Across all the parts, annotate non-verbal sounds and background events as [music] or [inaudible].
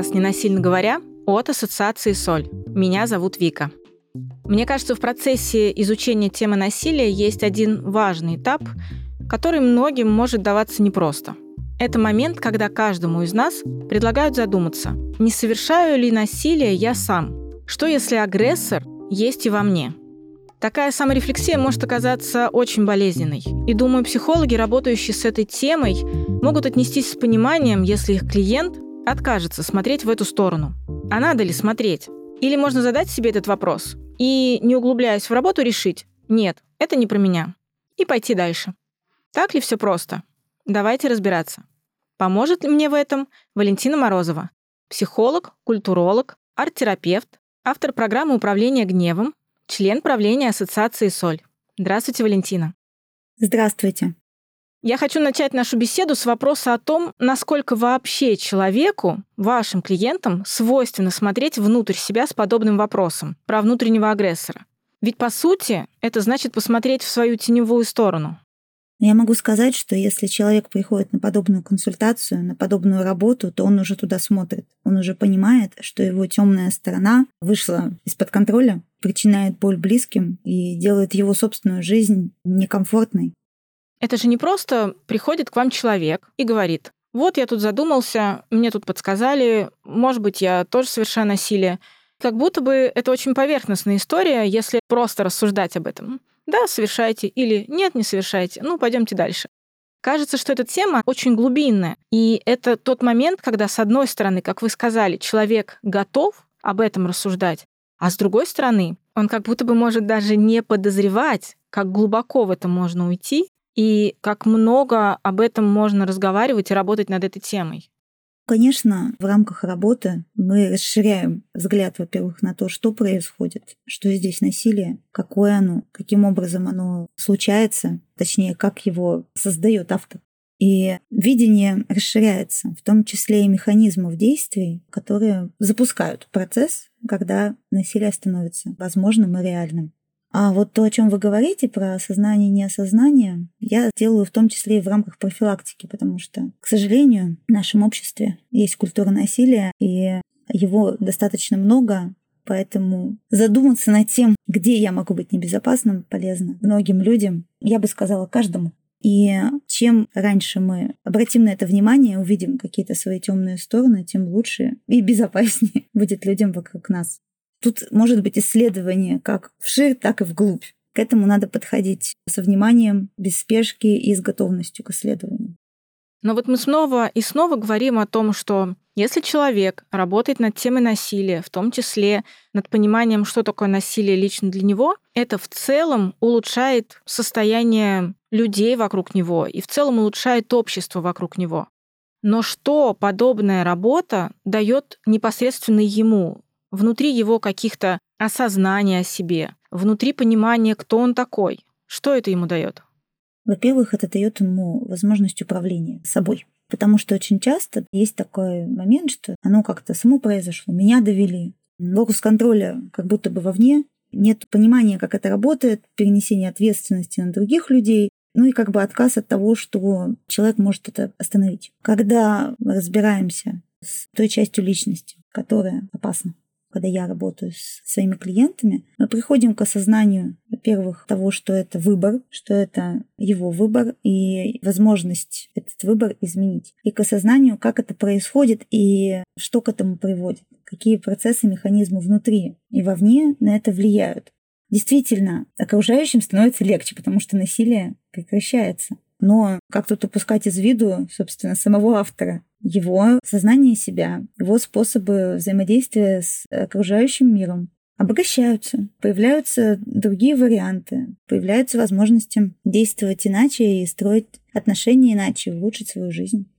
Подкаст «Ненасильно говоря» от Ассоциации «Соль». Меня зовут Вика. Мне кажется, в процессе изучения темы насилия есть один важный этап, который многим может даваться непросто. Это момент, когда каждому из нас предлагают задуматься, не совершаю ли насилие я сам? Что если агрессор есть и во мне? Такая саморефлексия может оказаться очень болезненной. И думаю, психологи, работающие с этой темой, могут отнестись с пониманием, если их клиент откажется смотреть в эту сторону. А надо ли смотреть? Или можно задать себе этот вопрос и, не углубляясь в работу, решить «нет, это не про меня» и пойти дальше. Так ли все просто? Давайте разбираться. Поможет ли мне в этом Валентина Морозова, психолог, культуролог, арт-терапевт, автор программы управления гневом, член правления Ассоциации «Соль». Здравствуйте, Валентина. Здравствуйте. Я хочу начать нашу беседу с вопроса о том, насколько вообще человеку, вашим клиентам, свойственно смотреть внутрь себя с подобным вопросом про внутреннего агрессора. Ведь, по сути, это значит посмотреть в свою теневую сторону. Я могу сказать, что если человек приходит на подобную консультацию, на подобную работу, то он уже туда смотрит. Он уже понимает, что его темная сторона вышла из-под контроля, причиняет боль близким и делает его собственную жизнь некомфортной. Это же не просто приходит к вам человек и говорит, вот я тут задумался, мне тут подсказали, может быть, я тоже совершаю насилие. Как будто бы это очень поверхностная история, если просто рассуждать об этом. Да, совершайте, или нет, не совершайте, ну, пойдемте дальше. Кажется, что эта тема очень глубинная. И это тот момент, когда, с одной стороны, как вы сказали, человек готов об этом рассуждать, а с другой стороны, он как будто бы может даже не подозревать, как глубоко в это можно уйти и как много об этом можно разговаривать и работать над этой темой. Конечно, в рамках работы мы расширяем взгляд, во-первых, на то, что происходит, что здесь насилие, какое оно, каким образом оно случается, точнее, как его создает автор. И видение расширяется, в том числе и механизмов действий, которые запускают процесс, когда насилие становится возможным и реальным. А вот то, о чем вы говорите, про осознание и неосознание, я делаю в том числе и в рамках профилактики, потому что, к сожалению, в нашем обществе есть культура насилия, и его достаточно много, Поэтому задуматься над тем, где я могу быть небезопасным, полезно многим людям, я бы сказала каждому. И чем раньше мы обратим на это внимание, увидим какие-то свои темные стороны, тем лучше и безопаснее [laughs] будет людям вокруг нас. Тут может быть исследование как вширь, так и вглубь. К этому надо подходить со вниманием, без спешки и с готовностью к исследованию. Но вот мы снова и снова говорим о том, что если человек работает над темой насилия, в том числе над пониманием, что такое насилие лично для него, это в целом улучшает состояние людей вокруг него и в целом улучшает общество вокруг него. Но что подобная работа дает непосредственно ему, внутри его каких-то осознания о себе, внутри понимания, кто он такой. Что это ему дает? Во-первых, это дает ему возможность управления собой. Потому что очень часто есть такой момент, что оно как-то само произошло, меня довели. Локус контроля как будто бы вовне, нет понимания, как это работает, перенесение ответственности на других людей, ну и как бы отказ от того, что человек может это остановить. Когда мы разбираемся с той частью личности, которая опасна, когда я работаю с своими клиентами, мы приходим к осознанию, во-первых, того, что это выбор, что это его выбор и возможность этот выбор изменить. И к осознанию, как это происходит и что к этому приводит, какие процессы, механизмы внутри и вовне на это влияют. Действительно, окружающим становится легче, потому что насилие прекращается. Но как тут упускать из виду, собственно, самого автора? его сознание себя, его способы взаимодействия с окружающим миром обогащаются, появляются другие варианты, появляются возможности действовать иначе и строить отношения иначе, улучшить свою жизнь.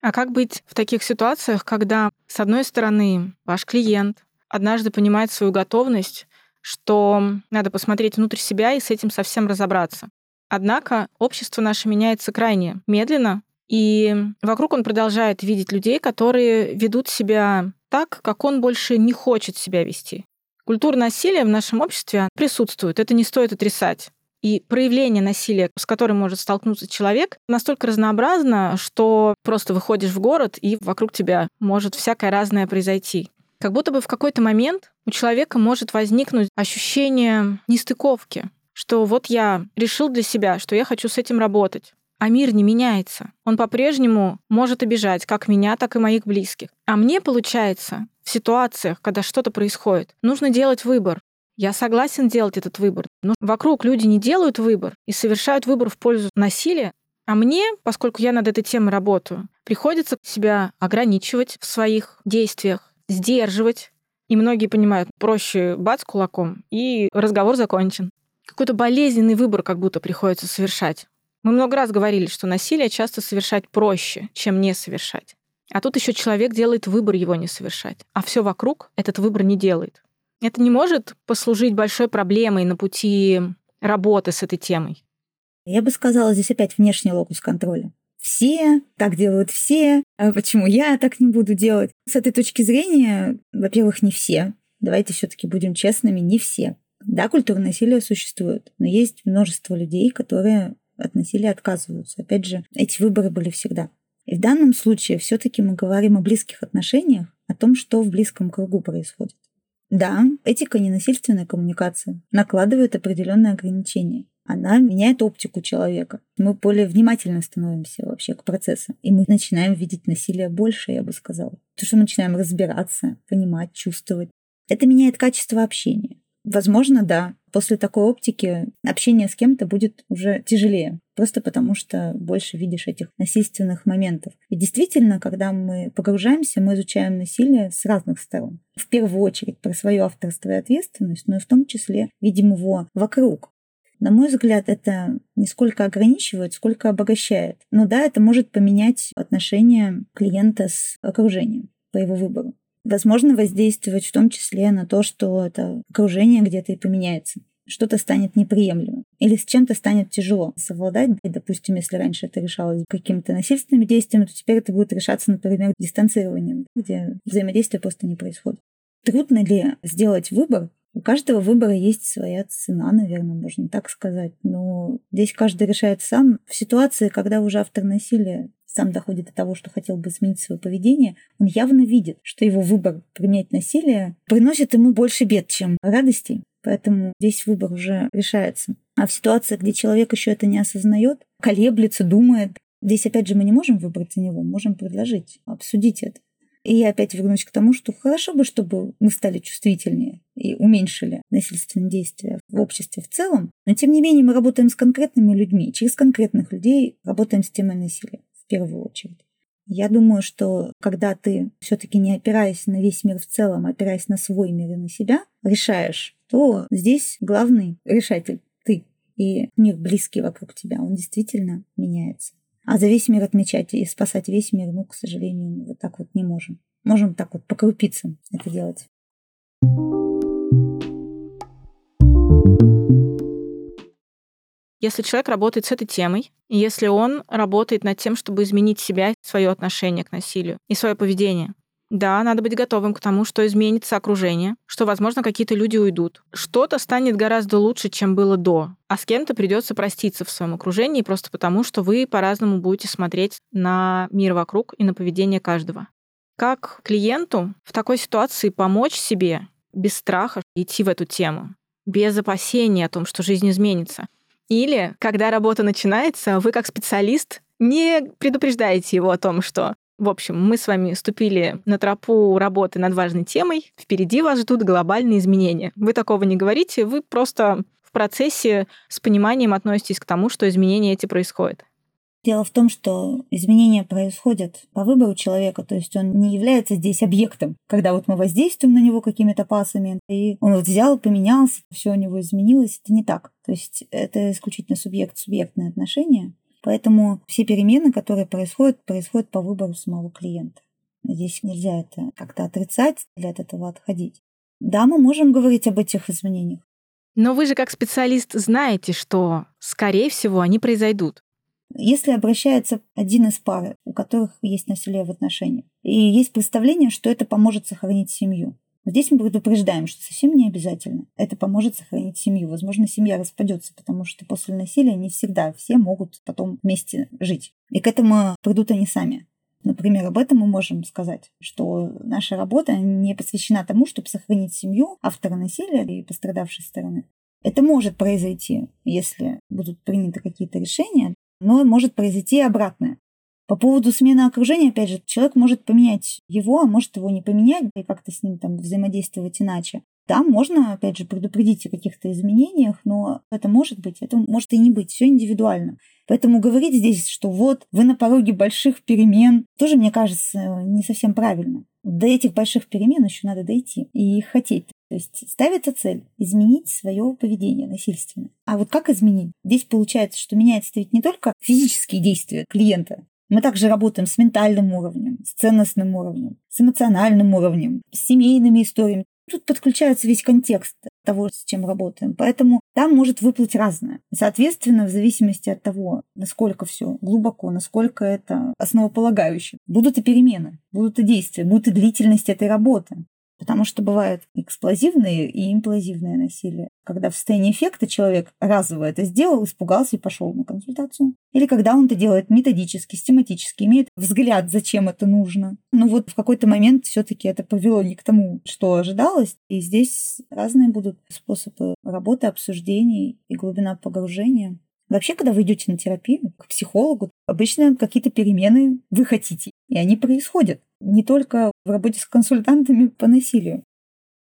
А как быть в таких ситуациях, когда, с одной стороны, ваш клиент однажды понимает свою готовность, что надо посмотреть внутрь себя и с этим совсем разобраться. Однако общество наше меняется крайне медленно, и вокруг он продолжает видеть людей, которые ведут себя так, как он больше не хочет себя вести. Культура насилия в нашем обществе присутствует, это не стоит отрицать. И проявление насилия, с которым может столкнуться человек, настолько разнообразно, что просто выходишь в город, и вокруг тебя может всякое разное произойти. Как будто бы в какой-то момент у человека может возникнуть ощущение нестыковки, что вот я решил для себя, что я хочу с этим работать. А мир не меняется. Он по-прежнему может обижать как меня, так и моих близких. А мне, получается, в ситуациях, когда что-то происходит, нужно делать выбор. Я согласен делать этот выбор. Но вокруг люди не делают выбор и совершают выбор в пользу насилия. А мне, поскольку я над этой темой работаю, приходится себя ограничивать в своих действиях, сдерживать. И многие понимают, проще бац кулаком, и разговор закончен. Какой-то болезненный выбор как будто приходится совершать. Мы много раз говорили, что насилие часто совершать проще, чем не совершать. А тут еще человек делает выбор его не совершать, а все вокруг этот выбор не делает. Это не может послужить большой проблемой на пути работы с этой темой. Я бы сказала, здесь опять внешний локус контроля. Все, так делают все, а почему я так не буду делать? С этой точки зрения, во-первых, не все. Давайте все-таки будем честными, не все. Да, культура насилия существует, но есть множество людей, которые от насилия отказываются. Опять же, эти выборы были всегда. И в данном случае все-таки мы говорим о близких отношениях, о том, что в близком кругу происходит. Да, этика ненасильственная коммуникация накладывает определенные ограничения. Она меняет оптику человека. Мы более внимательно становимся вообще к процессу. И мы начинаем видеть насилие больше, я бы сказала. То, что мы начинаем разбираться, понимать, чувствовать. Это меняет качество общения. Возможно, да. После такой оптики общение с кем-то будет уже тяжелее. Просто потому, что больше видишь этих насильственных моментов. И действительно, когда мы погружаемся, мы изучаем насилие с разных сторон. В первую очередь про свое авторство и ответственность, но и в том числе видим его вокруг. На мой взгляд, это не сколько ограничивает, сколько обогащает. Но да, это может поменять отношения клиента с окружением по его выбору возможно воздействовать в том числе на то, что это окружение где-то и поменяется что-то станет неприемлемым или с чем-то станет тяжело совладать. И, допустим, если раньше это решалось какими-то насильственными действиями, то теперь это будет решаться, например, дистанцированием, где взаимодействие просто не происходит. Трудно ли сделать выбор? У каждого выбора есть своя цена, наверное, можно так сказать. Но здесь каждый решает сам. В ситуации, когда уже автор насилия сам доходит до того, что хотел бы изменить свое поведение, он явно видит, что его выбор применять насилие приносит ему больше бед, чем радостей. Поэтому здесь выбор уже решается. А в ситуациях, где человек еще это не осознает, колеблется, думает, здесь опять же мы не можем выбрать за него, можем предложить, обсудить это. И я опять вернусь к тому, что хорошо бы, чтобы мы стали чувствительнее и уменьшили насильственные действия в обществе в целом, но тем не менее мы работаем с конкретными людьми, через конкретных людей работаем с темой насилия первую очередь. Я думаю, что когда ты все-таки не опираясь на весь мир в целом, а опираясь на свой мир и на себя, решаешь, то здесь главный решатель ты. И мир близкий вокруг тебя, он действительно меняется. А за весь мир отмечать и спасать весь мир, ну, к сожалению, вот так вот не можем. Можем так вот по крупицам это делать. Если человек работает с этой темой, если он работает над тем, чтобы изменить себя, свое отношение к насилию и свое поведение, да, надо быть готовым к тому, что изменится окружение, что, возможно, какие-то люди уйдут. Что-то станет гораздо лучше, чем было до. А с кем-то придется проститься в своем окружении просто потому, что вы по-разному будете смотреть на мир вокруг и на поведение каждого. Как клиенту в такой ситуации помочь себе без страха идти в эту тему, без опасения о том, что жизнь изменится? Или, когда работа начинается, вы как специалист не предупреждаете его о том, что в общем, мы с вами ступили на тропу работы над важной темой, впереди вас ждут глобальные изменения. Вы такого не говорите, вы просто в процессе с пониманием относитесь к тому, что изменения эти происходят. Дело в том, что изменения происходят по выбору человека, то есть он не является здесь объектом, когда вот мы воздействуем на него какими-то пасами, и он вот взял, поменялся, все у него изменилось. Это не так. То есть это исключительно субъект-субъектные отношения. Поэтому все перемены, которые происходят, происходят по выбору самого клиента. Здесь нельзя это как-то отрицать или от этого отходить. Да, мы можем говорить об этих изменениях. Но вы же как специалист знаете, что, скорее всего, они произойдут. Если обращается один из пары, у которых есть насилие в отношениях, и есть представление, что это поможет сохранить семью, Здесь мы предупреждаем, что совсем не обязательно. Это поможет сохранить семью. Возможно, семья распадется, потому что после насилия не всегда все могут потом вместе жить. И к этому придут они сами. Например, об этом мы можем сказать, что наша работа не посвящена тому, чтобы сохранить семью автора насилия и пострадавшей стороны. Это может произойти, если будут приняты какие-то решения, но может произойти и обратное. По поводу смены окружения, опять же, человек может поменять его, а может его не поменять, и как-то с ним там взаимодействовать иначе. Там можно, опять же, предупредить о каких-то изменениях, но это может быть, это может и не быть, все индивидуально. Поэтому говорить здесь, что вот вы на пороге больших перемен, тоже, мне кажется, не совсем правильно. До этих больших перемен еще надо дойти и их хотеть. То есть ставится цель изменить свое поведение насильственно. А вот как изменить? Здесь получается, что меняется ведь не только физические действия клиента. Мы также работаем с ментальным уровнем, с ценностным уровнем, с эмоциональным уровнем, с семейными историями. Тут подключается весь контекст того, с чем работаем. Поэтому там может выплыть разное. Соответственно, в зависимости от того, насколько все глубоко, насколько это основополагающе, будут и перемены, будут и действия, будут и длительность этой работы. Потому что бывает эксплозивное и имплозивное насилие. Когда в состоянии эффекта человек разово это сделал, испугался и пошел на консультацию. Или когда он это делает методически, систематически, имеет взгляд, зачем это нужно. Ну вот в какой-то момент все-таки это повело не к тому, что ожидалось. И здесь разные будут способы работы, обсуждений и глубина погружения. Вообще, когда вы идете на терапию к психологу, обычно какие-то перемены вы хотите, и они происходят. Не только в работе с консультантами по насилию.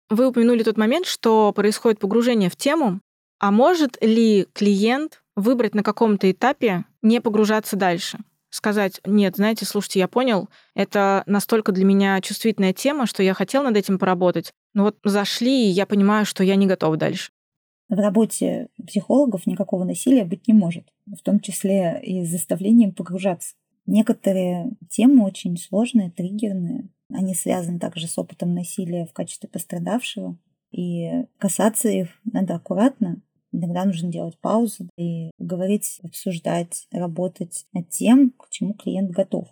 Вы упомянули тот момент, что происходит погружение в тему. А может ли клиент выбрать на каком-то этапе не погружаться дальше? Сказать, нет, знаете, слушайте, я понял, это настолько для меня чувствительная тема, что я хотел над этим поработать, но вот зашли, и я понимаю, что я не готов дальше. В работе психологов никакого насилия быть не может, в том числе и с заставлением погружаться. Некоторые темы очень сложные, триггерные. Они связаны также с опытом насилия в качестве пострадавшего. И касаться их надо аккуратно. Иногда нужно делать паузу и говорить, обсуждать, работать над тем, к чему клиент готов.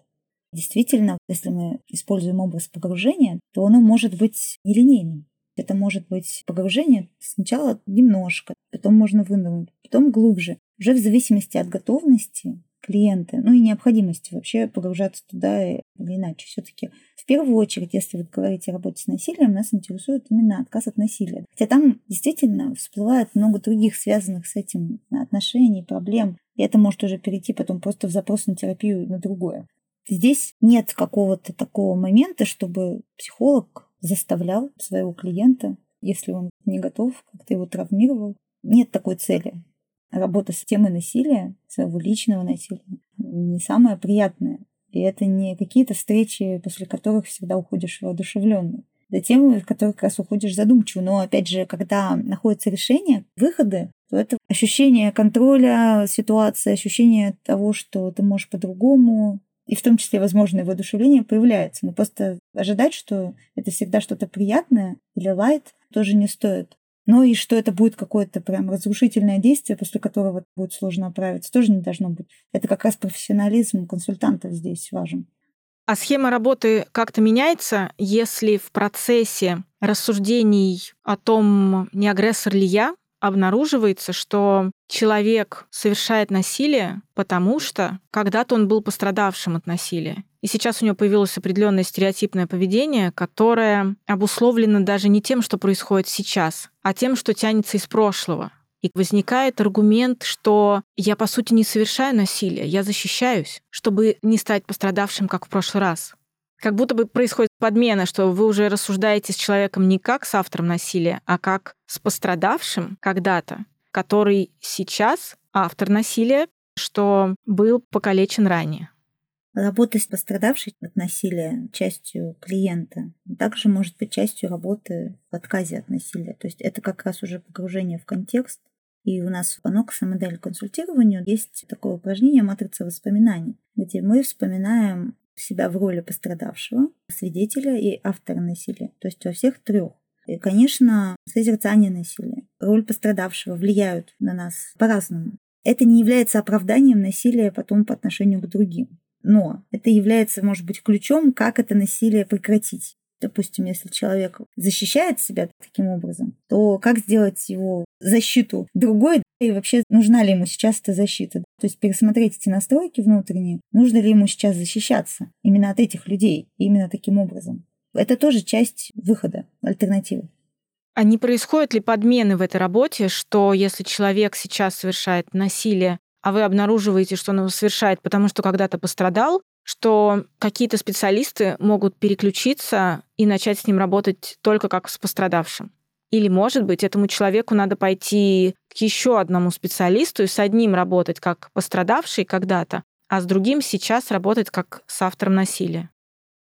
Действительно, если мы используем образ погружения, то оно может быть нелинейным. Это может быть погружение сначала немножко, потом можно вынырнуть, потом глубже. Уже в зависимости от готовности клиенты, ну и необходимости вообще погружаться туда или иначе. Все-таки в первую очередь, если вы говорите о работе с насилием, нас интересует именно отказ от насилия. Хотя там действительно всплывает много других связанных с этим отношений, проблем, и это может уже перейти потом просто в запрос на терапию на другое. Здесь нет какого-то такого момента, чтобы психолог заставлял своего клиента, если он не готов, как-то его травмировал. Нет такой цели работа с темой насилия, своего личного насилия, не самая приятная. И это не какие-то встречи, после которых всегда уходишь воодушевленный. Это темы, в которых как раз уходишь задумчиво. Но, опять же, когда находится решение, выходы, то это ощущение контроля ситуации, ощущение того, что ты можешь по-другому, и в том числе возможное воодушевление появляется. Но просто ожидать, что это всегда что-то приятное или лайт, тоже не стоит. Но и что это будет какое-то прям разрушительное действие, после которого будет сложно оправиться, тоже не должно быть. Это как раз профессионализм консультантов здесь важен. А схема работы как-то меняется, если в процессе рассуждений о том, не агрессор ли я, обнаруживается, что человек совершает насилие, потому что когда-то он был пострадавшим от насилия. И сейчас у него появилось определенное стереотипное поведение, которое обусловлено даже не тем, что происходит сейчас, а тем, что тянется из прошлого. И возникает аргумент, что я, по сути, не совершаю насилие, я защищаюсь, чтобы не стать пострадавшим, как в прошлый раз. Как будто бы происходит подмена, что вы уже рассуждаете с человеком не как с автором насилия, а как с пострадавшим когда-то, который сейчас автор насилия, что был покалечен ранее. Работа с пострадавшей от насилия частью клиента также может быть частью работы в отказе от насилия. То есть это как раз уже погружение в контекст. И у нас в Анокса модель консультирования есть такое упражнение «Матрица воспоминаний», где мы вспоминаем себя в роли пострадавшего, свидетеля и автора насилия. То есть во всех трех. И, конечно, созерцание насилия, роль пострадавшего влияют на нас по-разному. Это не является оправданием насилия потом по отношению к другим но это является, может быть, ключом, как это насилие прекратить. Допустим, если человек защищает себя таким образом, то как сделать его защиту другой, и вообще нужна ли ему сейчас эта защита? То есть пересмотреть эти настройки внутренние, нужно ли ему сейчас защищаться именно от этих людей, именно таким образом. Это тоже часть выхода, альтернативы. А не происходят ли подмены в этой работе, что если человек сейчас совершает насилие, а вы обнаруживаете, что он его совершает, потому что когда-то пострадал, что какие-то специалисты могут переключиться и начать с ним работать только как с пострадавшим? Или, может быть, этому человеку надо пойти к еще одному специалисту и с одним работать как пострадавший когда-то, а с другим сейчас работать как с автором насилия?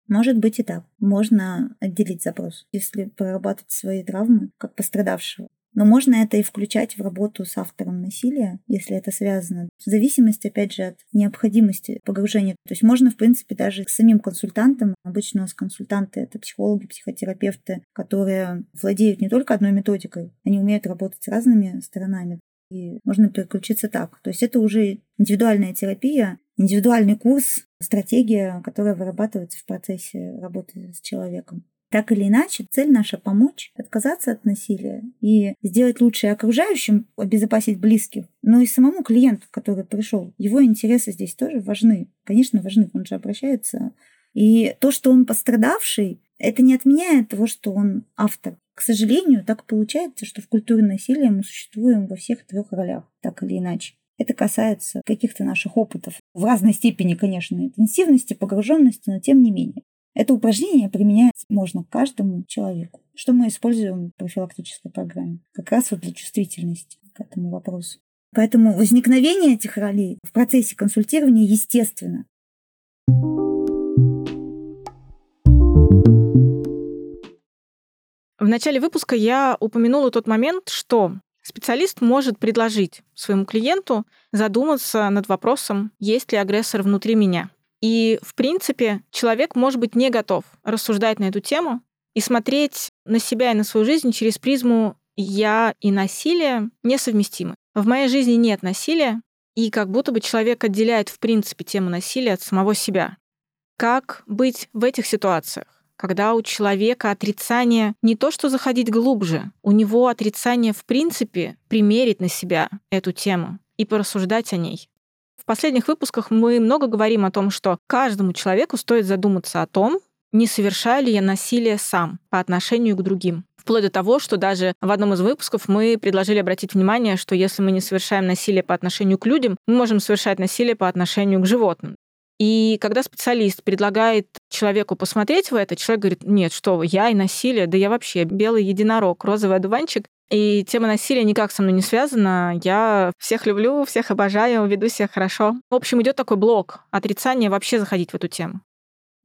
Может быть и так. Можно отделить запрос, если прорабатывать свои травмы как пострадавшего. Но можно это и включать в работу с автором насилия, если это связано. В зависимости, опять же, от необходимости погружения. То есть можно, в принципе, даже с самим консультантом. Обычно у нас консультанты — это психологи, психотерапевты, которые владеют не только одной методикой, они умеют работать с разными сторонами. И можно переключиться так. То есть это уже индивидуальная терапия, индивидуальный курс, стратегия, которая вырабатывается в процессе работы с человеком. Так или иначе, цель наша помочь, отказаться от насилия и сделать лучше окружающим, обезопасить близких, но и самому клиенту, который пришел. Его интересы здесь тоже важны. Конечно, важны, он же обращается. И то, что он пострадавший, это не отменяет того, что он автор. К сожалению, так получается, что в культуре насилия мы существуем во всех трех ролях, так или иначе. Это касается каких-то наших опытов. В разной степени, конечно, интенсивности, погруженности, но тем не менее. Это упражнение применяется можно каждому человеку, что мы используем в профилактической программе, как раз вот для чувствительности к этому вопросу. Поэтому возникновение этих ролей в процессе консультирования естественно. В начале выпуска я упомянула тот момент, что специалист может предложить своему клиенту задуматься над вопросом, есть ли агрессор внутри меня. И, в принципе, человек может быть не готов рассуждать на эту тему и смотреть на себя и на свою жизнь через призму «я» и насилие несовместимы. В моей жизни нет насилия, и как будто бы человек отделяет, в принципе, тему насилия от самого себя. Как быть в этих ситуациях? когда у человека отрицание не то, что заходить глубже, у него отрицание в принципе примерить на себя эту тему и порассуждать о ней. В последних выпусках мы много говорим о том, что каждому человеку стоит задуматься о том, не совершаю ли я насилие сам по отношению к другим. Вплоть до того, что даже в одном из выпусков мы предложили обратить внимание, что если мы не совершаем насилие по отношению к людям, мы можем совершать насилие по отношению к животным. И когда специалист предлагает человеку посмотреть в это, человек говорит, нет, что вы, я и насилие, да я вообще белый единорог, розовый одуванчик, и тема насилия никак со мной не связана. Я всех люблю, всех обожаю, веду себя хорошо. В общем, идет такой блок отрицания вообще заходить в эту тему.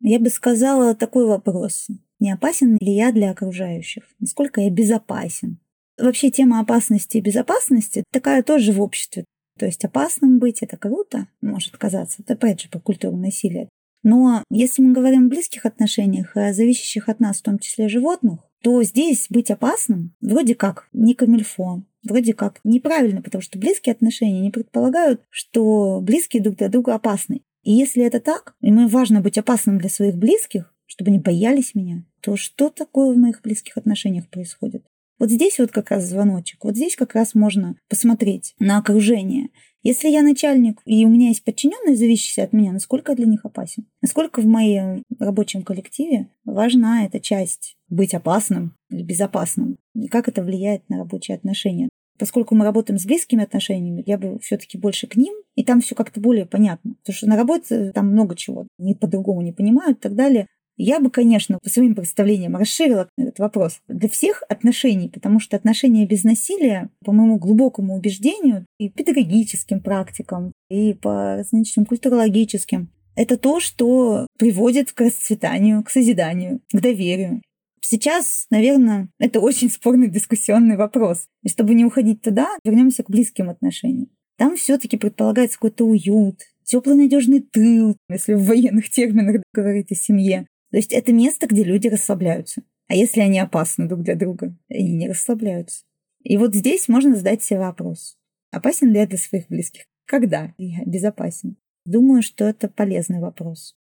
Я бы сказала такой вопрос. Не опасен ли я для окружающих? Насколько я безопасен? Вообще тема опасности и безопасности такая тоже в обществе. То есть опасным быть — это круто, может казаться. Это опять же по культуре насилия. Но если мы говорим о близких отношениях, о зависящих от нас, в том числе животных, то здесь быть опасным вроде как не камильфо, вроде как неправильно, потому что близкие отношения не предполагают, что близкие друг для друга опасны. И если это так, и мне важно быть опасным для своих близких, чтобы они боялись меня, то что такое в моих близких отношениях происходит? Вот здесь вот как раз звоночек, вот здесь как раз можно посмотреть на окружение если я начальник, и у меня есть подчиненные, зависящие от меня, насколько я для них опасен? Насколько в моем рабочем коллективе важна эта часть быть опасным или безопасным? И как это влияет на рабочие отношения? Поскольку мы работаем с близкими отношениями, я бы все-таки больше к ним, и там все как-то более понятно. Потому что на работе там много чего, не по-другому не понимают и так далее. Я бы, конечно, по своим представлениям расширила этот вопрос для всех отношений, потому что отношения без насилия, по моему глубокому убеждению, и педагогическим практикам, и по различным культурологическим, это то, что приводит к расцветанию, к созиданию, к доверию. Сейчас, наверное, это очень спорный дискуссионный вопрос. И чтобы не уходить туда, вернемся к близким отношениям. Там все-таки предполагается какой-то уют, теплый надежный тыл, если в военных терминах говорить о семье. То есть это место, где люди расслабляются. А если они опасны друг для друга, они не расслабляются. И вот здесь можно задать себе вопрос. Опасен ли я для своих близких? Когда я безопасен? Думаю, что это полезный вопрос.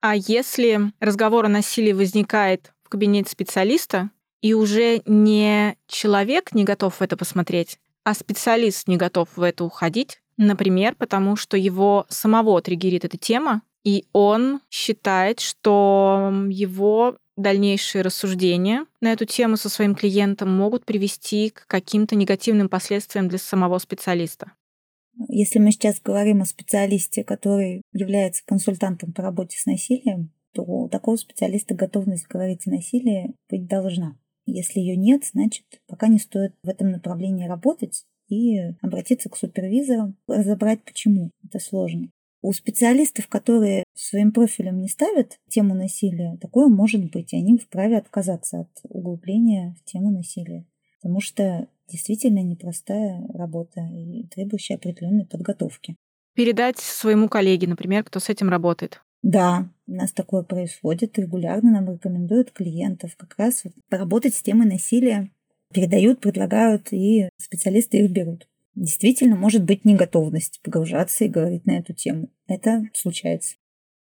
А если разговор о насилии возникает в кабинет специалиста, и уже не человек не готов в это посмотреть, а специалист не готов в это уходить, например, потому что его самого триггерит эта тема, и он считает, что его дальнейшие рассуждения на эту тему со своим клиентом могут привести к каким-то негативным последствиям для самого специалиста. Если мы сейчас говорим о специалисте, который является консультантом по работе с насилием, то у такого специалиста готовность говорить о насилии быть должна. Если ее нет, значит, пока не стоит в этом направлении работать и обратиться к супервизорам, разобрать, почему это сложно. У специалистов, которые своим профилем не ставят тему насилия, такое может быть, и они вправе отказаться от углубления в тему насилия. Потому что действительно непростая работа и требующая определенной подготовки. Передать своему коллеге, например, кто с этим работает. Да, у нас такое происходит. Регулярно нам рекомендуют клиентов как раз поработать с темой насилия. Передают, предлагают, и специалисты их берут. Действительно, может быть неготовность погружаться и говорить на эту тему. Это случается.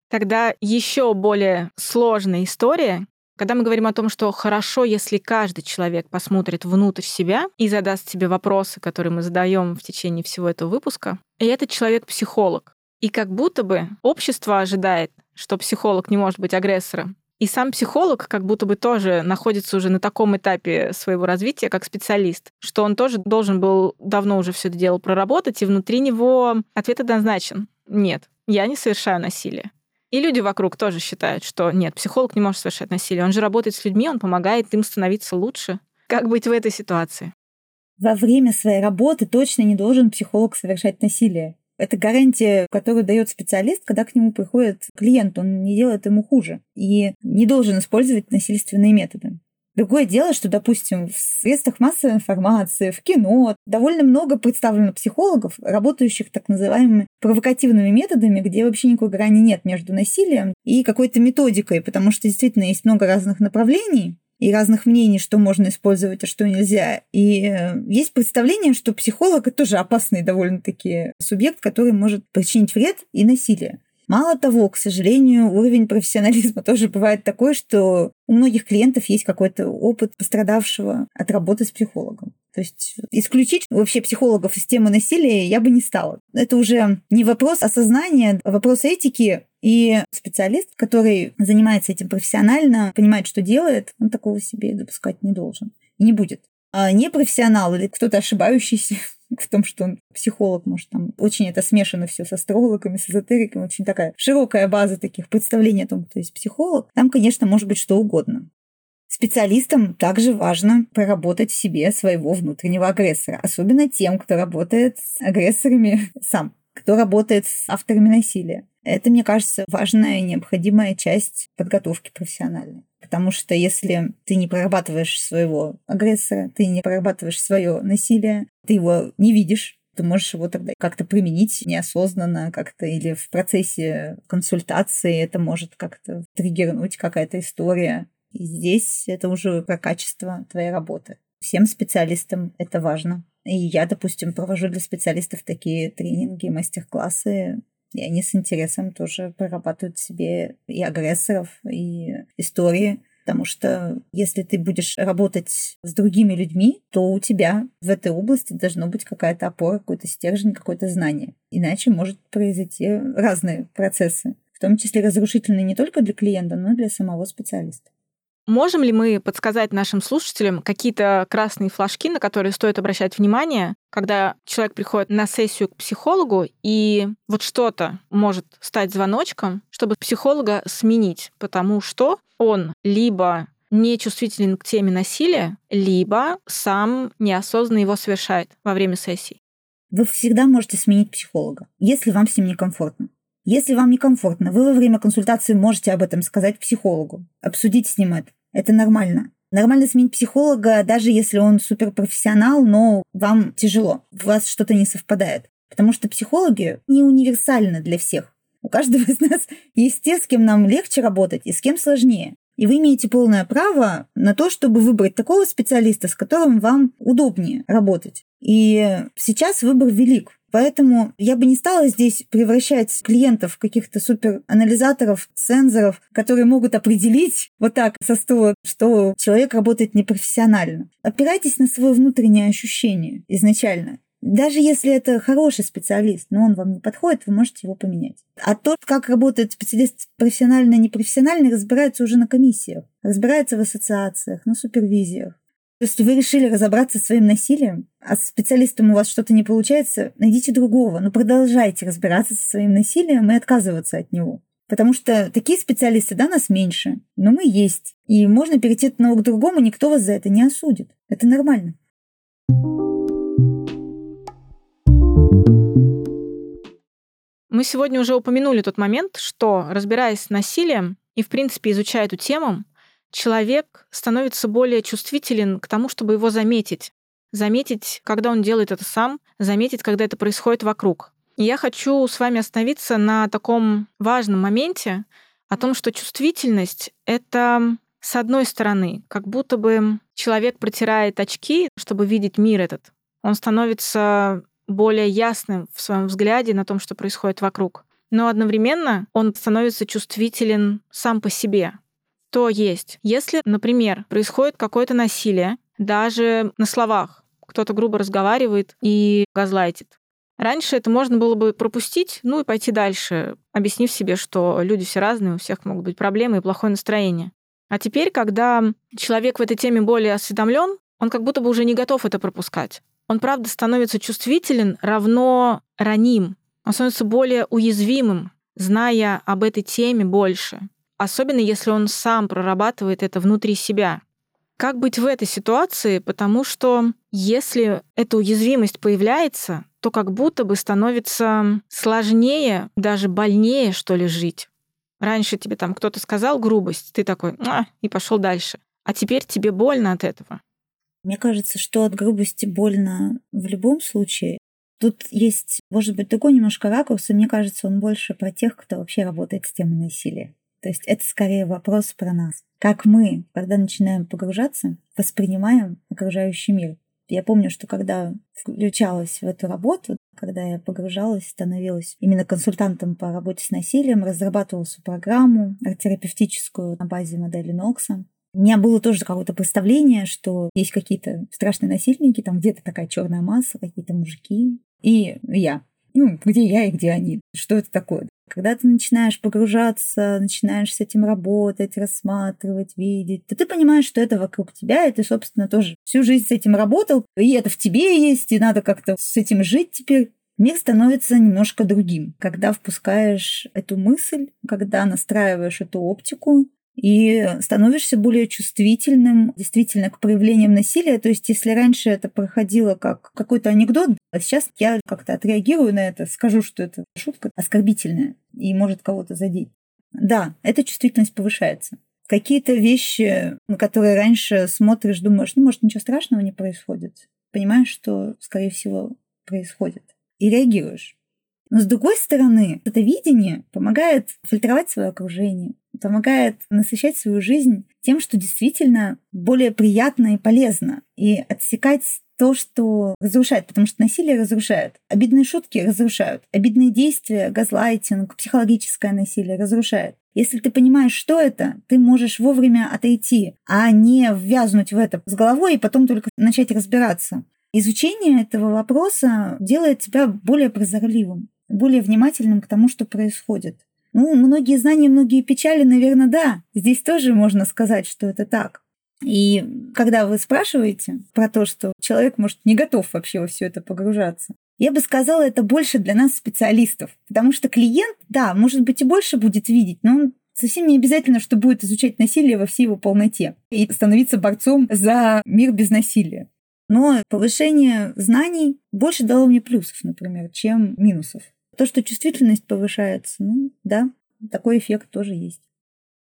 Тогда еще более сложная история, когда мы говорим о том, что хорошо, если каждый человек посмотрит внутрь себя и задаст себе вопросы, которые мы задаем в течение всего этого выпуска, и этот человек психолог. И как будто бы общество ожидает, что психолог не может быть агрессором. И сам психолог как будто бы тоже находится уже на таком этапе своего развития, как специалист, что он тоже должен был давно уже все это дело проработать, и внутри него ответ однозначен. Нет, я не совершаю насилие. И люди вокруг тоже считают, что нет, психолог не может совершать насилие. Он же работает с людьми, он помогает им становиться лучше. Как быть в этой ситуации? Во время своей работы точно не должен психолог совершать насилие. Это гарантия, которую дает специалист, когда к нему приходит клиент. Он не делает ему хуже и не должен использовать насильственные методы. Другое дело, что, допустим, в средствах массовой информации, в кино довольно много представлено психологов, работающих так называемыми провокативными методами, где вообще никакой грани нет между насилием и какой-то методикой, потому что действительно есть много разных направлений, и разных мнений, что можно использовать, а что нельзя. И э, есть представление, что психолог это тоже опасный довольно-таки субъект, который может причинить вред и насилие. Мало того, к сожалению, уровень профессионализма [laughs] тоже бывает такой, что у многих клиентов есть какой-то опыт пострадавшего от работы с психологом. То есть исключить вообще психологов из темы насилия я бы не стала. Это уже не вопрос осознания, а вопрос этики. И специалист, который занимается этим профессионально, понимает, что делает, он такого себе допускать не должен и не будет. А непрофессионал или кто-то ошибающийся [laughs] в том, что он психолог, может, там очень это смешано все с астрологами, с эзотериками, очень такая широкая база таких представлений о том, кто есть психолог. Там, конечно, может быть что угодно. Специалистам также важно проработать в себе своего внутреннего агрессора, особенно тем, кто работает с агрессорами [laughs] сам, кто работает с авторами насилия. Это, мне кажется, важная и необходимая часть подготовки профессиональной. Потому что если ты не прорабатываешь своего агрессора, ты не прорабатываешь свое насилие, ты его не видишь, ты можешь его тогда как-то применить неосознанно как-то или в процессе консультации это может как-то триггернуть какая-то история. И здесь это уже про качество твоей работы. Всем специалистам это важно. И я, допустим, провожу для специалистов такие тренинги, мастер-классы, и они с интересом тоже прорабатывают себе и агрессоров, и истории. Потому что если ты будешь работать с другими людьми, то у тебя в этой области должно быть какая-то опора, какой-то стержень, какое-то знание. Иначе может произойти разные процессы, в том числе разрушительные не только для клиента, но и для самого специалиста. Можем ли мы подсказать нашим слушателям какие-то красные флажки, на которые стоит обращать внимание, когда человек приходит на сессию к психологу, и вот что-то может стать звоночком, чтобы психолога сменить, потому что он либо не чувствителен к теме насилия, либо сам неосознанно его совершает во время сессии? Вы всегда можете сменить психолога, если вам с ним некомфортно. Если вам некомфортно, вы во время консультации можете об этом сказать психологу, обсудить с ним это. Это нормально. Нормально сменить психолога, даже если он суперпрофессионал, но вам тяжело, у вас что-то не совпадает. Потому что психологи не универсальны для всех. У каждого из нас [laughs] есть те, с кем нам легче работать и с кем сложнее. И вы имеете полное право на то, чтобы выбрать такого специалиста, с которым вам удобнее работать. И сейчас выбор велик. Поэтому я бы не стала здесь превращать клиентов в каких-то суперанализаторов, цензоров, которые могут определить вот так со стула, что человек работает непрофессионально. Опирайтесь на свое внутреннее ощущение изначально. Даже если это хороший специалист, но он вам не подходит, вы можете его поменять. А то, как работает специалист профессионально непрофессионально, разбирается уже на комиссиях, разбирается в ассоциациях, на супервизиях. Если вы решили разобраться со своим насилием, а с специалистом у вас что-то не получается, найдите другого, но продолжайте разбираться со своим насилием и отказываться от него. Потому что такие специалисты, да, нас меньше, но мы есть. И можно перейти от одного к другому, никто вас за это не осудит. Это нормально. Мы сегодня уже упомянули тот момент, что, разбираясь с насилием и, в принципе, изучая эту тему, человек становится более чувствителен к тому, чтобы его заметить. Заметить, когда он делает это сам, заметить, когда это происходит вокруг. И я хочу с вами остановиться на таком важном моменте, о том, что чувствительность — это, с одной стороны, как будто бы человек протирает очки, чтобы видеть мир этот. Он становится более ясным в своем взгляде на том, что происходит вокруг. Но одновременно он становится чувствителен сам по себе. То есть, если, например, происходит какое-то насилие, даже на словах, кто-то грубо разговаривает и газлайтит. Раньше это можно было бы пропустить, ну и пойти дальше, объяснив себе, что люди все разные, у всех могут быть проблемы и плохое настроение. А теперь, когда человек в этой теме более осведомлен, он как будто бы уже не готов это пропускать он, правда, становится чувствителен, равно раним. Он становится более уязвимым, зная об этой теме больше. Особенно если он сам прорабатывает это внутри себя. Как быть в этой ситуации? Потому что если эта уязвимость появляется, то как будто бы становится сложнее, даже больнее, что ли, жить. Раньше тебе там кто-то сказал грубость, ты такой, а, и пошел дальше. А теперь тебе больно от этого. Мне кажется, что от грубости больно в любом случае. Тут есть, может быть, такой немножко ракурс, и мне кажется, он больше про тех, кто вообще работает с темой насилия. То есть это скорее вопрос про нас. Как мы, когда начинаем погружаться, воспринимаем окружающий мир. Я помню, что когда включалась в эту работу, когда я погружалась, становилась именно консультантом по работе с насилием, разрабатывала свою программу терапевтическую на базе модели Нокса, у меня было тоже какое-то представление, что есть какие-то страшные насильники, там где-то такая черная масса, какие-то мужики. И я. Ну, где я и где они? Что это такое? Когда ты начинаешь погружаться, начинаешь с этим работать, рассматривать, видеть, то ты понимаешь, что это вокруг тебя, и ты, собственно, тоже всю жизнь с этим работал, и это в тебе есть, и надо как-то с этим жить теперь. Мир становится немножко другим, когда впускаешь эту мысль, когда настраиваешь эту оптику, и становишься более чувствительным действительно к проявлениям насилия. То есть, если раньше это проходило как какой-то анекдот, а сейчас я как-то отреагирую на это, скажу, что это шутка оскорбительная и может кого-то задеть. Да, эта чувствительность повышается. Какие-то вещи, на которые раньше смотришь, думаешь, ну, может, ничего страшного не происходит. Понимаешь, что, скорее всего, происходит. И реагируешь. Но с другой стороны, это видение помогает фильтровать свое окружение, помогает насыщать свою жизнь тем, что действительно более приятно и полезно, и отсекать то, что разрушает, потому что насилие разрушает. Обидные шутки разрушают. Обидные действия, газлайтинг, психологическое насилие разрушает. Если ты понимаешь, что это, ты можешь вовремя отойти, а не ввязнуть в это с головой и потом только начать разбираться. Изучение этого вопроса делает тебя более прозорливым, более внимательным к тому, что происходит. Ну, многие знания, многие печали, наверное, да. Здесь тоже можно сказать, что это так. И когда вы спрашиваете про то, что человек, может, не готов вообще во все это погружаться, я бы сказала, это больше для нас специалистов. Потому что клиент, да, может быть, и больше будет видеть, но он совсем не обязательно, что будет изучать насилие во всей его полноте и становиться борцом за мир без насилия. Но повышение знаний больше дало мне плюсов, например, чем минусов. То, что чувствительность повышается, ну да, такой эффект тоже есть.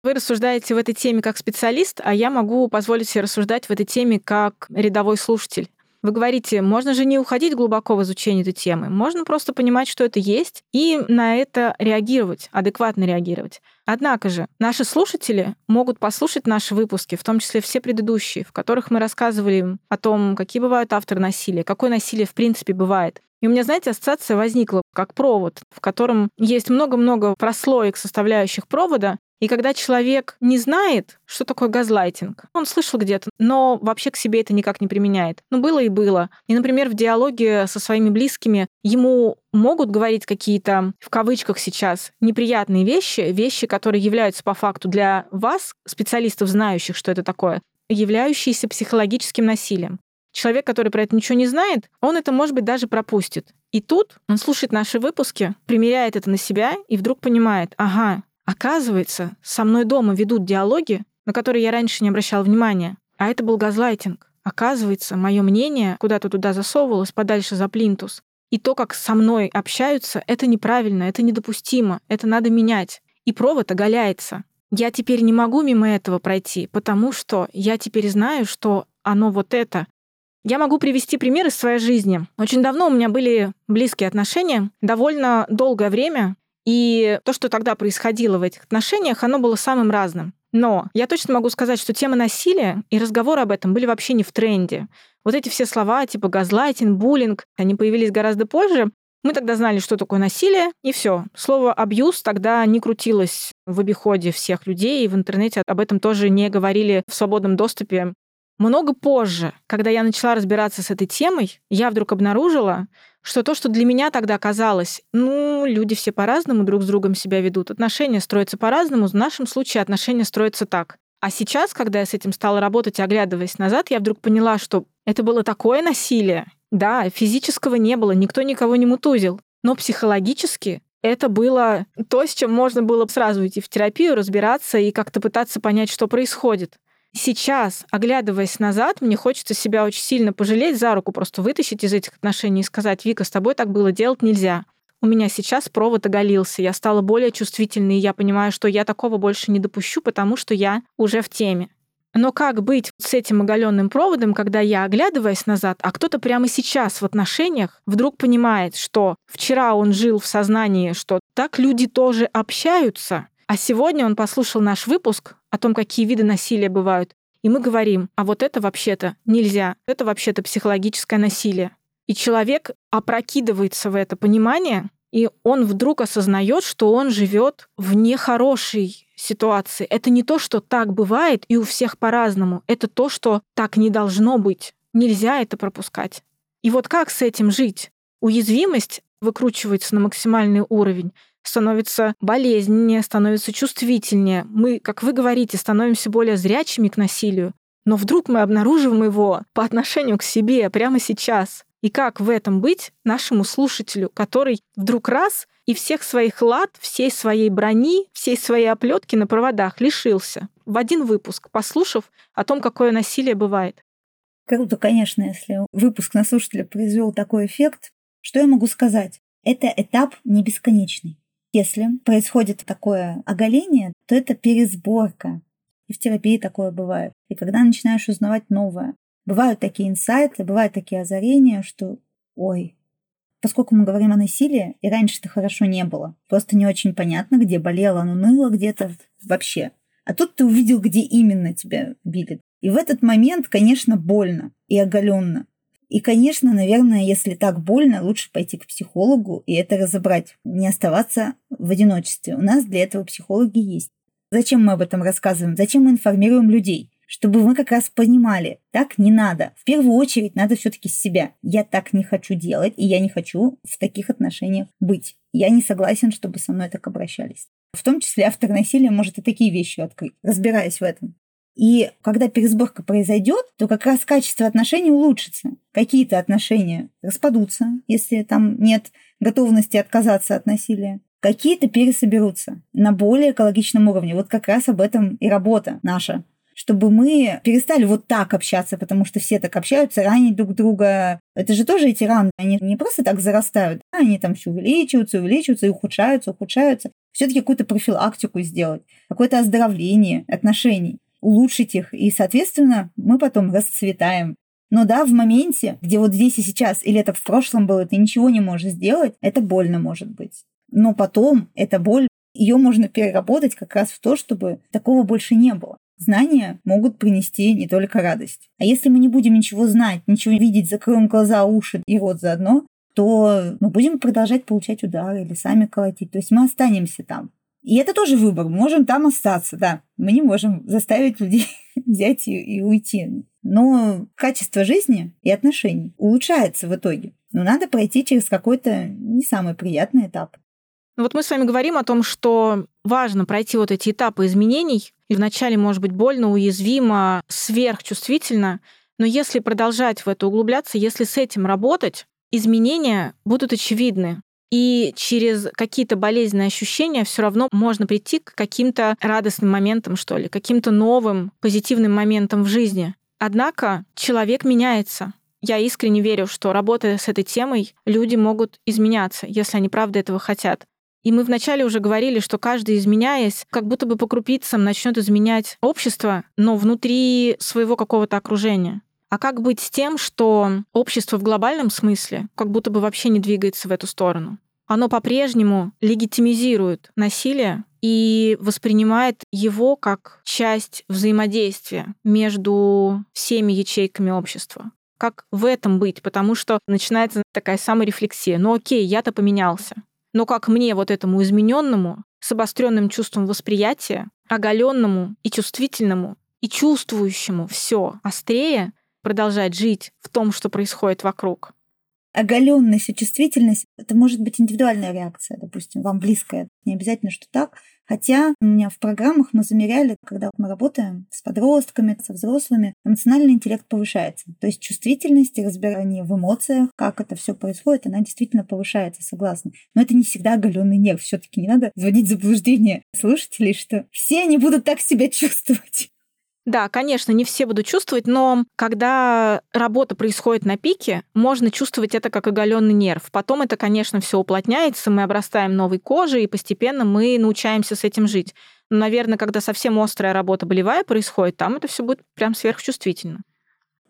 Вы рассуждаете в этой теме как специалист, а я могу позволить себе рассуждать в этой теме как рядовой слушатель. Вы говорите, можно же не уходить глубоко в изучение этой темы, можно просто понимать, что это есть, и на это реагировать, адекватно реагировать. Однако же наши слушатели могут послушать наши выпуски, в том числе все предыдущие, в которых мы рассказывали о том, какие бывают авторы насилия, какое насилие в принципе бывает. И у меня, знаете, ассоциация возникла как провод, в котором есть много-много прослоек составляющих провода, и когда человек не знает, что такое газлайтинг, он слышал где-то, но вообще к себе это никак не применяет. Ну, было и было. И, например, в диалоге со своими близкими ему могут говорить какие-то, в кавычках сейчас, неприятные вещи, вещи, которые являются по факту для вас, специалистов, знающих, что это такое, являющиеся психологическим насилием. Человек, который про это ничего не знает, он это, может быть, даже пропустит. И тут он слушает наши выпуски, примеряет это на себя и вдруг понимает, ага, Оказывается, со мной дома ведут диалоги, на которые я раньше не обращал внимания. А это был газлайтинг. Оказывается, мое мнение куда-то туда засовывалось подальше за плинтус. И то, как со мной общаются, это неправильно, это недопустимо, это надо менять. И провод оголяется. Я теперь не могу мимо этого пройти, потому что я теперь знаю, что оно вот это. Я могу привести пример из своей жизни. Очень давно у меня были близкие отношения. Довольно долгое время и то, что тогда происходило в этих отношениях, оно было самым разным. Но я точно могу сказать, что тема насилия и разговоры об этом были вообще не в тренде. Вот эти все слова типа газлайтинг, буллинг, они появились гораздо позже. Мы тогда знали, что такое насилие, и все. Слово абьюз тогда не крутилось в обиходе всех людей, и в интернете об этом тоже не говорили в свободном доступе. Много позже, когда я начала разбираться с этой темой, я вдруг обнаружила, что то, что для меня тогда казалось, ну, люди все по-разному друг с другом себя ведут, отношения строятся по-разному, в нашем случае отношения строятся так. А сейчас, когда я с этим стала работать, оглядываясь назад, я вдруг поняла, что это было такое насилие. Да, физического не было, никто никого не мутузил. Но психологически это было то, с чем можно было сразу идти в терапию, разбираться и как-то пытаться понять, что происходит. Сейчас, оглядываясь назад, мне хочется себя очень сильно пожалеть, за руку просто вытащить из этих отношений и сказать, Вика, с тобой так было делать нельзя. У меня сейчас провод оголился, я стала более чувствительной, и я понимаю, что я такого больше не допущу, потому что я уже в теме. Но как быть с этим оголенным проводом, когда я, оглядываясь назад, а кто-то прямо сейчас в отношениях вдруг понимает, что вчера он жил в сознании, что так люди тоже общаются, а сегодня он послушал наш выпуск о том, какие виды насилия бывают, и мы говорим, а вот это вообще-то нельзя, это вообще-то психологическое насилие. И человек опрокидывается в это понимание, и он вдруг осознает, что он живет в нехорошей ситуации. Это не то, что так бывает, и у всех по-разному. Это то, что так не должно быть. Нельзя это пропускать. И вот как с этим жить? Уязвимость выкручивается на максимальный уровень становится болезненнее, становится чувствительнее. Мы, как вы говорите, становимся более зрячими к насилию. Но вдруг мы обнаруживаем его по отношению к себе прямо сейчас. И как в этом быть нашему слушателю, который вдруг раз и всех своих лад, всей своей брони, всей своей оплетки на проводах лишился в один выпуск, послушав о том, какое насилие бывает. Круто, конечно, если выпуск на слушателя произвел такой эффект. Что я могу сказать? Это этап не бесконечный. Если происходит такое оголение, то это пересборка. И в терапии такое бывает. И когда начинаешь узнавать новое, бывают такие инсайты, бывают такие озарения, что ой, поскольку мы говорим о насилии, и раньше это хорошо не было. Просто не очень понятно, где болело, оно ныло где-то вообще. А тут ты увидел, где именно тебя били. И в этот момент, конечно, больно и оголенно. И, конечно, наверное, если так больно, лучше пойти к психологу и это разобрать, не оставаться в одиночестве. У нас для этого психологи есть. Зачем мы об этом рассказываем? Зачем мы информируем людей? Чтобы мы как раз понимали, так не надо. В первую очередь надо все-таки себя. Я так не хочу делать, и я не хочу в таких отношениях быть. Я не согласен, чтобы со мной так обращались. В том числе автор насилия может и такие вещи открыть, разбираясь в этом. И когда пересборка произойдет, то как раз качество отношений улучшится. Какие-то отношения распадутся, если там нет готовности отказаться от насилия. Какие-то пересоберутся на более экологичном уровне. Вот как раз об этом и работа наша. Чтобы мы перестали вот так общаться, потому что все так общаются, ранить друг друга. Это же тоже эти раны, они не просто так зарастают, они там все увеличиваются, увеличиваются и ухудшаются, ухудшаются. Все-таки какую-то профилактику сделать, какое-то оздоровление отношений улучшить их, и, соответственно, мы потом расцветаем. Но да, в моменте, где вот здесь и сейчас, или это в прошлом было, ты ничего не можешь сделать, это больно может быть. Но потом эта боль, ее можно переработать как раз в то, чтобы такого больше не было. Знания могут принести не только радость. А если мы не будем ничего знать, ничего видеть, закроем глаза, уши и рот заодно, то мы будем продолжать получать удары или сами колотить. То есть мы останемся там. И это тоже выбор. Мы можем там остаться, да. Мы не можем заставить людей [laughs] взять и, и уйти. Но качество жизни и отношений улучшается в итоге. Но надо пройти через какой-то не самый приятный этап. Ну вот мы с вами говорим о том, что важно пройти вот эти этапы изменений. И вначале может быть больно, уязвимо, сверхчувствительно. Но если продолжать в это углубляться, если с этим работать, изменения будут очевидны. И через какие-то болезненные ощущения все равно можно прийти к каким-то радостным моментам, что ли, каким-то новым позитивным моментам в жизни. Однако человек меняется. Я искренне верю, что работая с этой темой, люди могут изменяться, если они правда этого хотят. И мы вначале уже говорили, что каждый, изменяясь, как будто бы по крупицам начнет изменять общество, но внутри своего какого-то окружения. А как быть с тем, что общество в глобальном смысле как будто бы вообще не двигается в эту сторону? Оно по-прежнему легитимизирует насилие и воспринимает его как часть взаимодействия между всеми ячейками общества. Как в этом быть? Потому что начинается такая саморефлексия. Ну окей, я-то поменялся. Но как мне, вот этому измененному, с обостренным чувством восприятия, оголенному и чувствительному, и чувствующему все острее, продолжать жить в том, что происходит вокруг. Оголенность и чувствительность — это может быть индивидуальная реакция, допустим, вам близкая. Не обязательно, что так. Хотя у меня в программах мы замеряли, когда мы работаем с подростками, со взрослыми, эмоциональный интеллект повышается. То есть чувствительность и разбирание в эмоциях, как это все происходит, она действительно повышается, согласна. Но это не всегда оголенный нерв. Все-таки не надо вводить заблуждение слушателей, что все они будут так себя чувствовать. Да, конечно, не все будут чувствовать, но когда работа происходит на пике, можно чувствовать это как оголенный нерв. Потом это, конечно, все уплотняется, мы обрастаем новой кожей, и постепенно мы научаемся с этим жить. Но, наверное, когда совсем острая работа болевая происходит, там это все будет прям сверхчувствительно.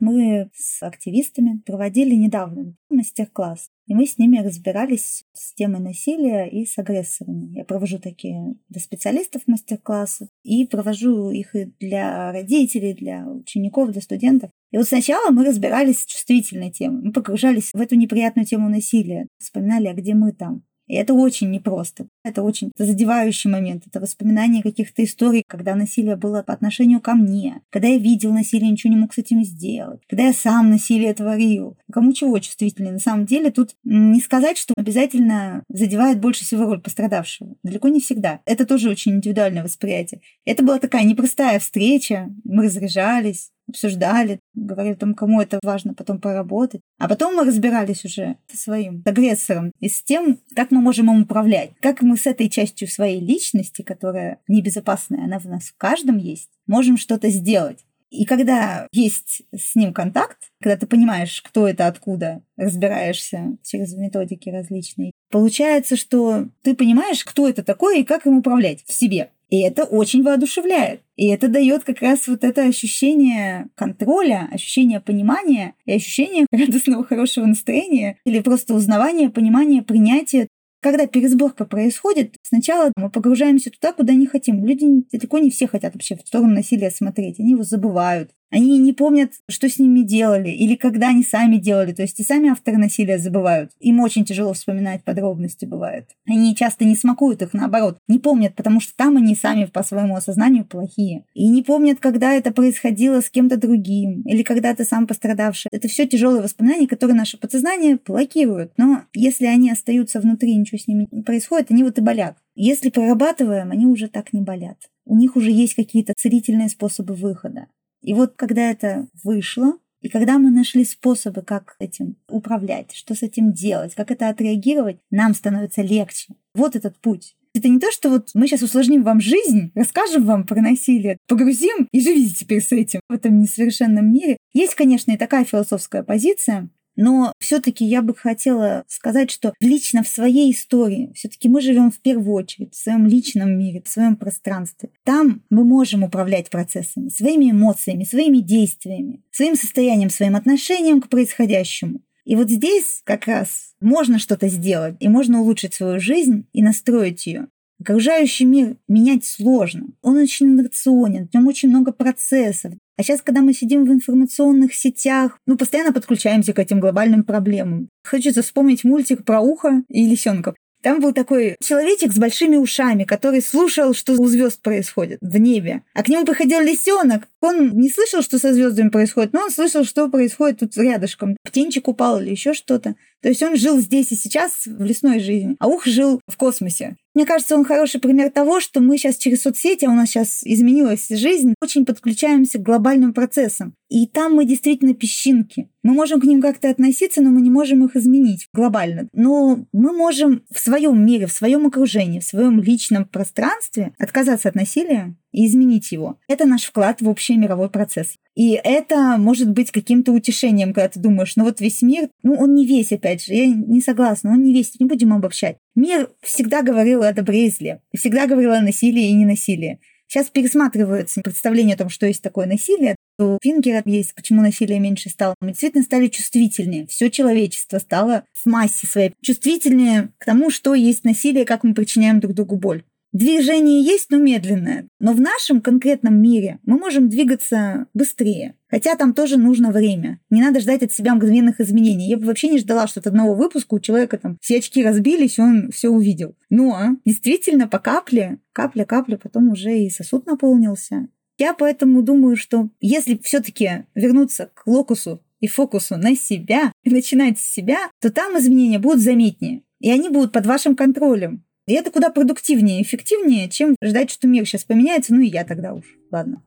Мы с активистами проводили недавно мастер-класс, и мы с ними разбирались с темой насилия и с агрессорами. Я провожу такие для специалистов мастер-классы и провожу их и для родителей, для учеников, для студентов. И вот сначала мы разбирались с чувствительной темой. Мы погружались в эту неприятную тему насилия, вспоминали, а где мы там. И это очень непросто. Это очень задевающий момент. Это воспоминание каких-то историй, когда насилие было по отношению ко мне, когда я видел насилие, ничего не мог с этим сделать, когда я сам насилие творил. Кому чего чувствительнее. На самом деле тут не сказать, что обязательно задевает больше всего роль пострадавшего. Далеко не всегда. Это тоже очень индивидуальное восприятие. Это была такая непростая встреча. Мы разряжались, обсуждали, говорили о том, кому это важно потом поработать. А потом мы разбирались уже со своим агрессором и с тем, как мы можем им управлять. Как мы с этой частью своей личности, которая небезопасная, она в нас в каждом есть, можем что-то сделать. И когда есть с ним контакт, когда ты понимаешь, кто это, откуда, разбираешься через методики различные, получается, что ты понимаешь, кто это такой и как им управлять в себе. И это очень воодушевляет. И это дает как раз вот это ощущение контроля, ощущение понимания и ощущение [laughs] радостного хорошего настроения или просто узнавания, понимания, принятия когда пересборка происходит, сначала мы погружаемся туда, куда не хотим. Люди далеко не все хотят вообще в сторону насилия смотреть. Они его забывают. Они не помнят, что с ними делали или когда они сами делали. То есть и сами авторы насилия забывают. Им очень тяжело вспоминать подробности бывает. Они часто не смакуют их, наоборот. Не помнят, потому что там они сами по своему осознанию плохие. И не помнят, когда это происходило с кем-то другим или когда ты сам пострадавший. Это все тяжелые воспоминания, которые наше подсознание блокирует. Но если они остаются внутри, ничего с ними не происходит, они вот и болят. Если прорабатываем, они уже так не болят. У них уже есть какие-то целительные способы выхода. И вот когда это вышло, и когда мы нашли способы, как этим управлять, что с этим делать, как это отреагировать, нам становится легче. Вот этот путь. Это не то, что вот мы сейчас усложним вам жизнь, расскажем вам про насилие, погрузим и живите теперь с этим в этом несовершенном мире. Есть, конечно, и такая философская позиция, Но все-таки я бы хотела сказать, что лично в своей истории, все-таки мы живем в первую очередь в своем личном мире, в своем пространстве. Там мы можем управлять процессами, своими эмоциями, своими действиями, своим состоянием, своим отношением к происходящему. И вот здесь как раз можно что-то сделать, и можно улучшить свою жизнь и настроить ее. Окружающий мир менять сложно. Он очень инерционен, в нем очень много процессов. А сейчас, когда мы сидим в информационных сетях, ну, постоянно подключаемся к этим глобальным проблемам. Хочется вспомнить мультик про ухо и лисенка. Там был такой человечек с большими ушами, который слушал, что у звезд происходит в небе. А к нему приходил лисенок. Он не слышал, что со звездами происходит, но он слышал, что происходит тут рядышком. Птенчик упал или еще что-то. То есть он жил здесь и сейчас, в лесной жизни, а ух жил в космосе. Мне кажется, он хороший пример того, что мы сейчас через соцсети, а у нас сейчас изменилась жизнь, очень подключаемся к глобальным процессам. И там мы действительно песчинки. Мы можем к ним как-то относиться, но мы не можем их изменить глобально. Но мы можем в своем мире, в своем окружении, в своем личном пространстве отказаться от насилия и изменить его. Это наш вклад в общий мировой процесс. И это может быть каким-то утешением, когда ты думаешь, ну вот весь мир, ну он не весь, опять же, я не согласна, он не весь, не будем обобщать. Мир всегда говорил о добре и зле, всегда говорил о насилии и ненасилии. Сейчас пересматривается представление о том, что есть такое насилие. У Фингера есть «Почему насилие меньше стало». Мы действительно стали чувствительнее. Все человечество стало в массе своей чувствительнее к тому, что есть насилие, как мы причиняем друг другу боль. Движение есть, но медленное. Но в нашем конкретном мире мы можем двигаться быстрее. Хотя там тоже нужно время. Не надо ждать от себя мгновенных изменений. Я бы вообще не ждала, что от одного выпуска у человека там все очки разбились, он все увидел. Но действительно по капле, капля-капля, потом уже и сосуд наполнился. Я поэтому думаю, что если все-таки вернуться к локусу и фокусу на себя и начинать с себя, то там изменения будут заметнее. И они будут под вашим контролем. И это куда продуктивнее и эффективнее, чем ждать, что мир сейчас поменяется, ну и я тогда уж. Ладно.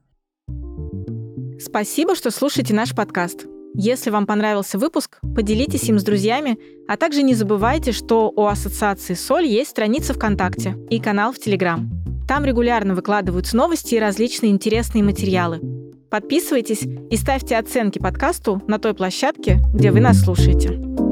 Спасибо, что слушаете наш подкаст. Если вам понравился выпуск, поделитесь им с друзьями, а также не забывайте, что у Ассоциации «Соль» есть страница ВКонтакте и канал в Телеграм. Там регулярно выкладываются новости и различные интересные материалы. Подписывайтесь и ставьте оценки подкасту на той площадке, где вы нас слушаете.